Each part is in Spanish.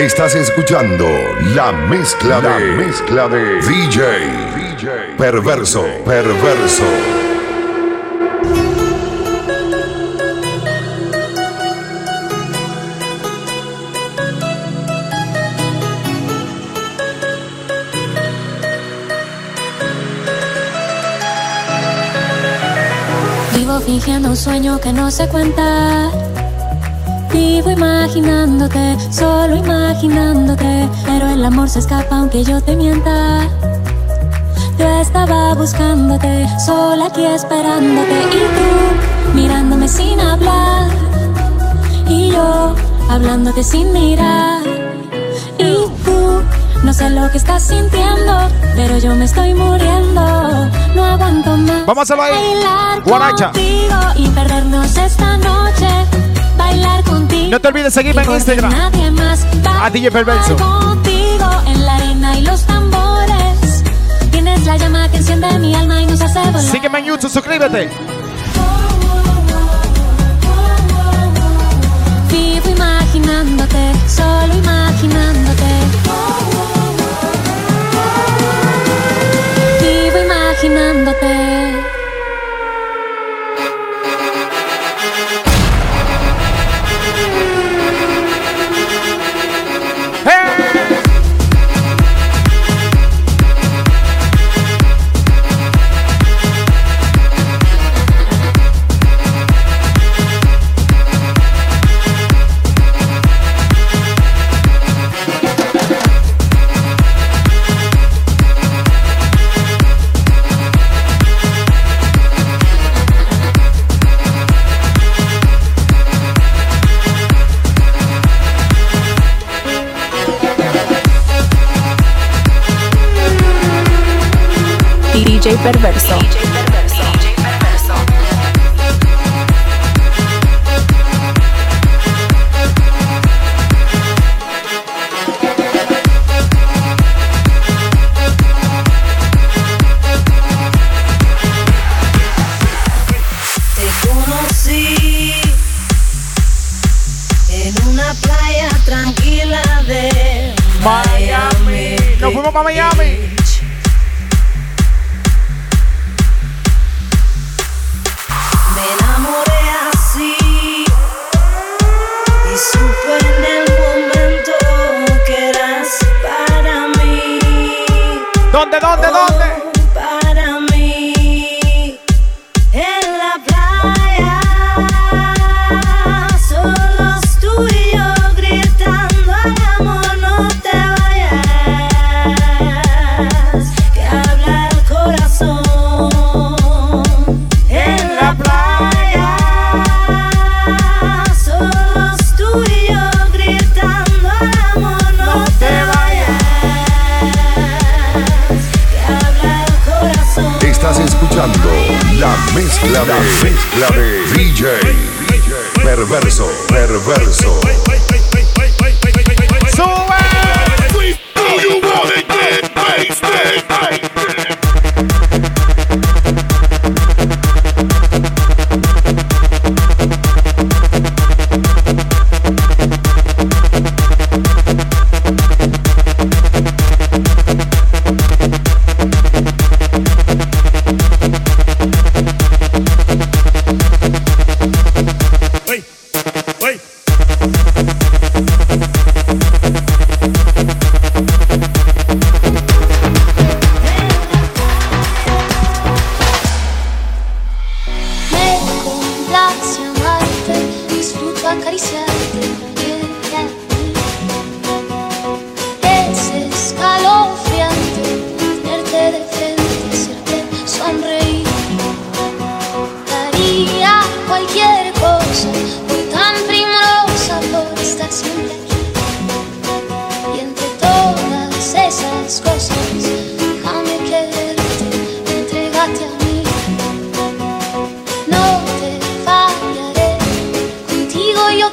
Estás escuchando la mezcla de mezcla de DJ, Perverso, Perverso. Vivo fingiendo un sueño que no se cuenta Vivo imaginándote, solo imaginándote, pero el amor se escapa aunque yo te mienta. Yo estaba buscándote, sola aquí esperándote y tú mirándome sin hablar y yo hablándote sin mirar y tú no sé lo que estás sintiendo, pero yo me estoy muriendo, no aguanto más. Vamos a hacerlo ahí. Bailar Guaracha. y perdernos esta noche bailar contigo. No te olvides seguirme en Instagram. A DJ Perverso. contigo en la arena y los tambores. Tienes la llama que enciende mi alma y nos hace volar. Sígueme en YouTube, suscríbete. Vivo imaginándote, solo imaginándote. Vivo imaginándote. Miami. La de mezcla de DJ, Perverso, Perverso.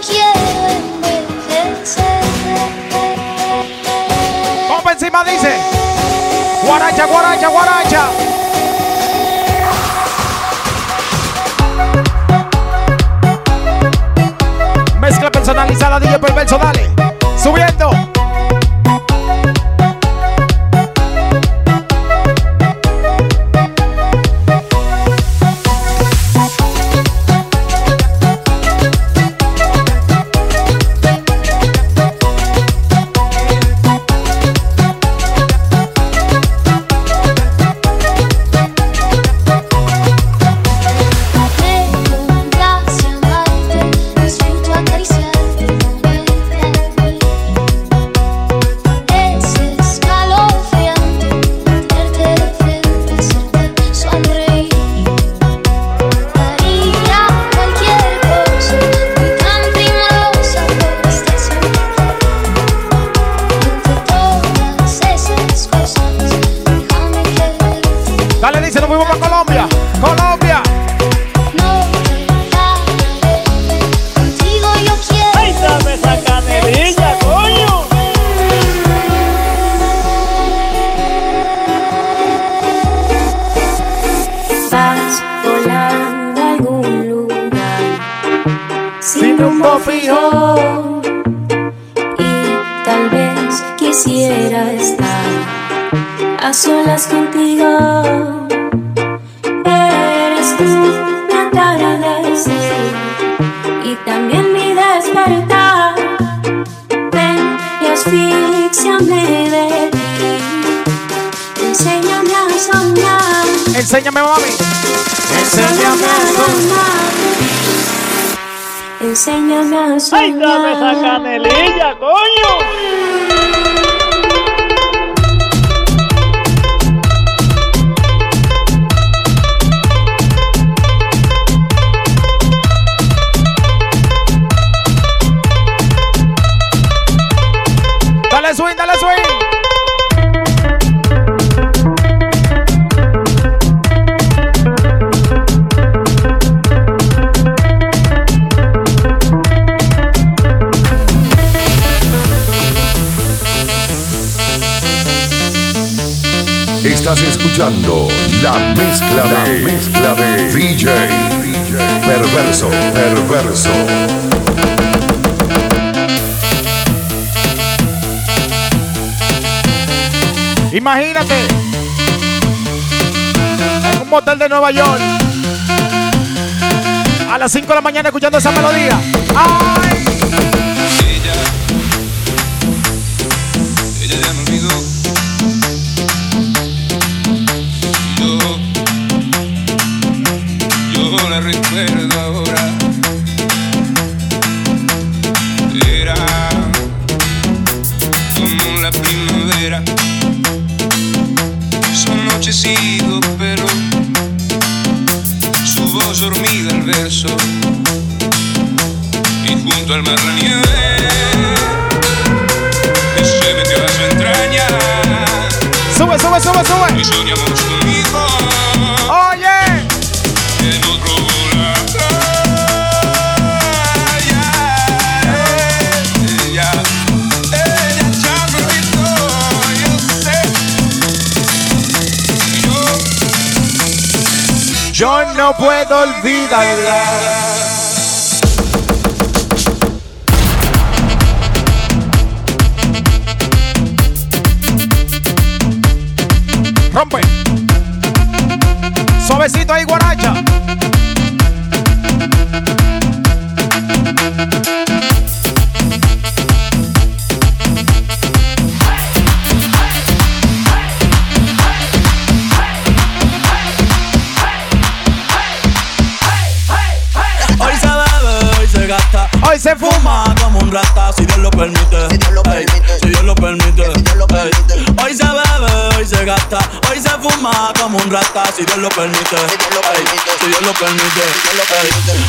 Quiero. Vamos encima, dice. Guaracha, guaracha, guaracha. Mezcla personalizada, DJ Perverso, dale. Enséñame, mami. Enséñame a soñar. Enséñame a soñar. ¡Ay, dame esa canelilla, coño! Estás escuchando la mezcla de mezcla de DJ Perverso, perverso. Imagínate. En un motel de Nueva York. A las 5 de la mañana escuchando esa melodía. ¡Ay! La recuerdo ahora. Era como la primavera. Su anochecido pero su voz dormida el verso y junto al mar la nieve se metió a su entraña Sube, sube, sube, y sube. soñamos conmigo Oye. Yo no puedo olvidarla. Rompe. Suavecito ahí, guaracha. Si Dios lo permite. Si Dios lo permite. Si Dios lo permite.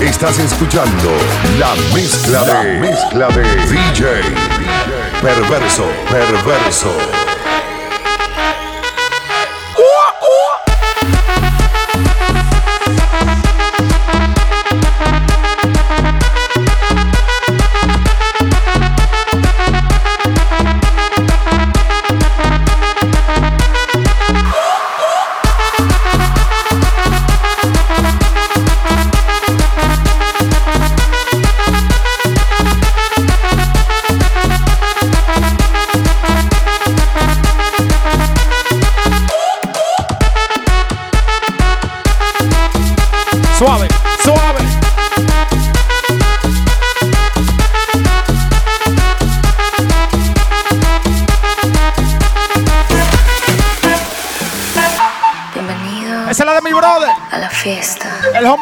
Estás escuchando la mezcla de mezcla de DJ Perverso, perverso.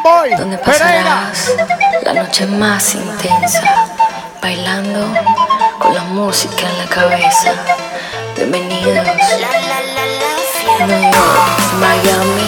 Donde Pereira. pasarás la noche más intensa, bailando con la música en la cabeza. Bienvenidos La la la la fiesta. Nueva York, Miami,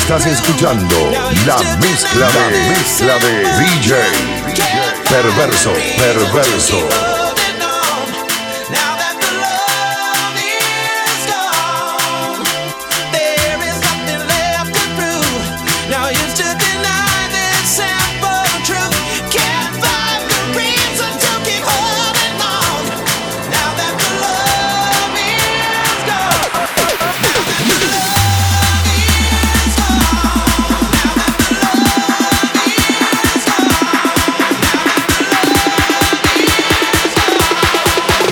Estás escuchando la mezcla de mezcla de DJ Perverso, Perverso.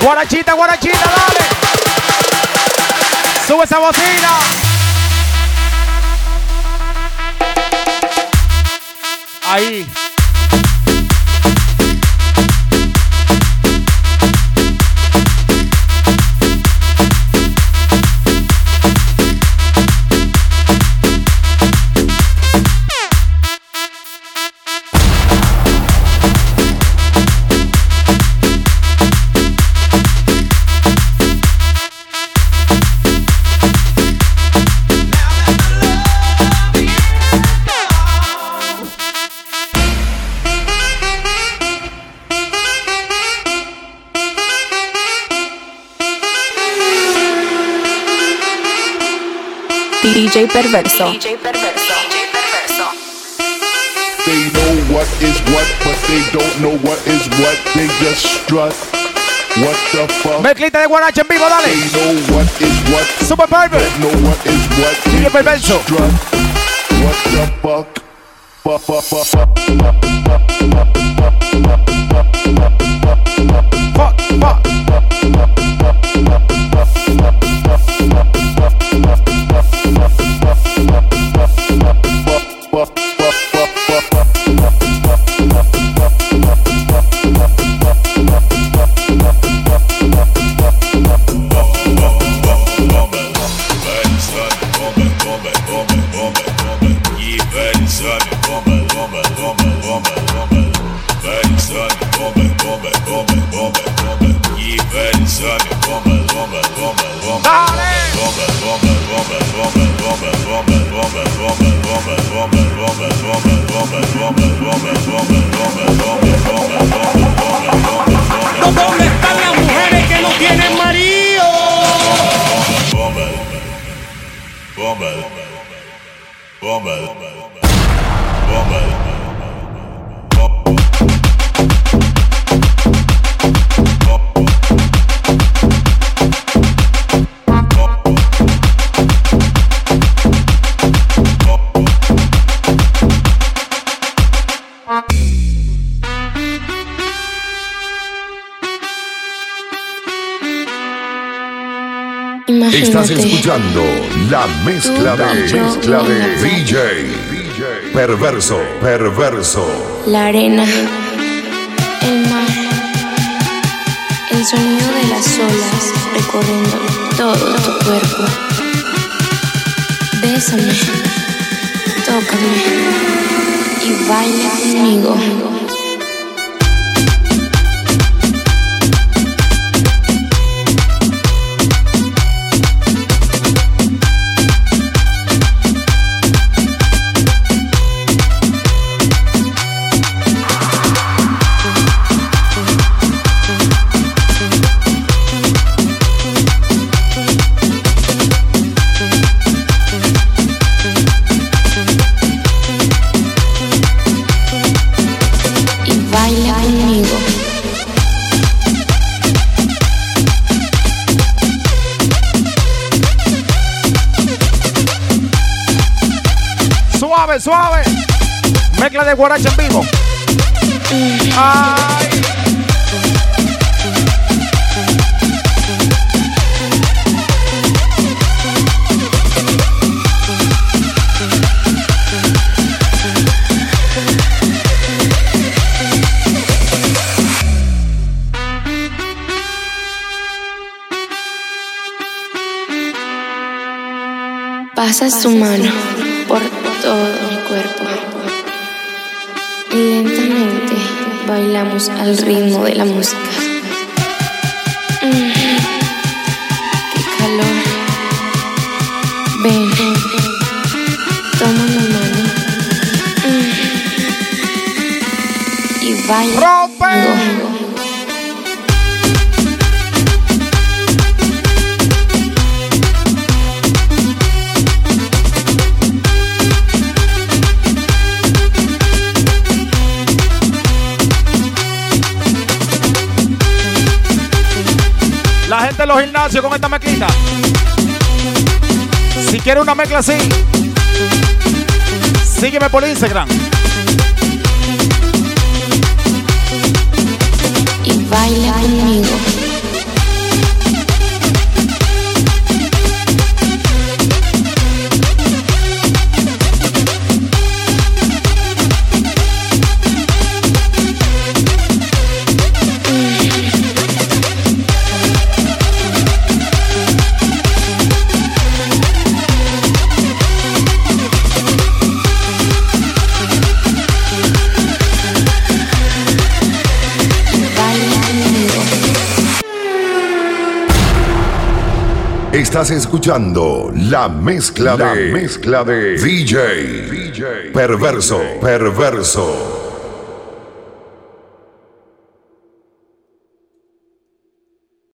Guarachita, guarachita, dale. Sube esa bocina. Ahí. DJ Perverso. They know what is what, but they don't know what is what. They just strut. What the fuck? Mezclita de guaracha en vivo, They dale. know what is what. Super Perver. Don't know what is what. They DJ Perverso. strut. What the fuck? Fuck, fuck, fuck, fuck. Fuck, ¿Dónde están las mujeres que no tienen marido? Estás imagínate. Escuchando la mezcla de mezcla de yo. DJ Perverso, Perverso. La arena, el mar, el sonido de las olas recorriendo todo tu cuerpo. Bésame, tócame y baila conmigo. Suave. Mezcla de guaracha en vivo. Ay. Pasa su mano al ritmo de la música. Mm, ¡Qué calor! Ven, toma mi mano. Mm, Y baila. De los gimnasios con esta mezclita. Si quieres una mezcla así, sígueme por Instagram. Y baila conmigo. Estás escuchando la mezcla de mezcla de DJ, DJ Perverso, Perverso.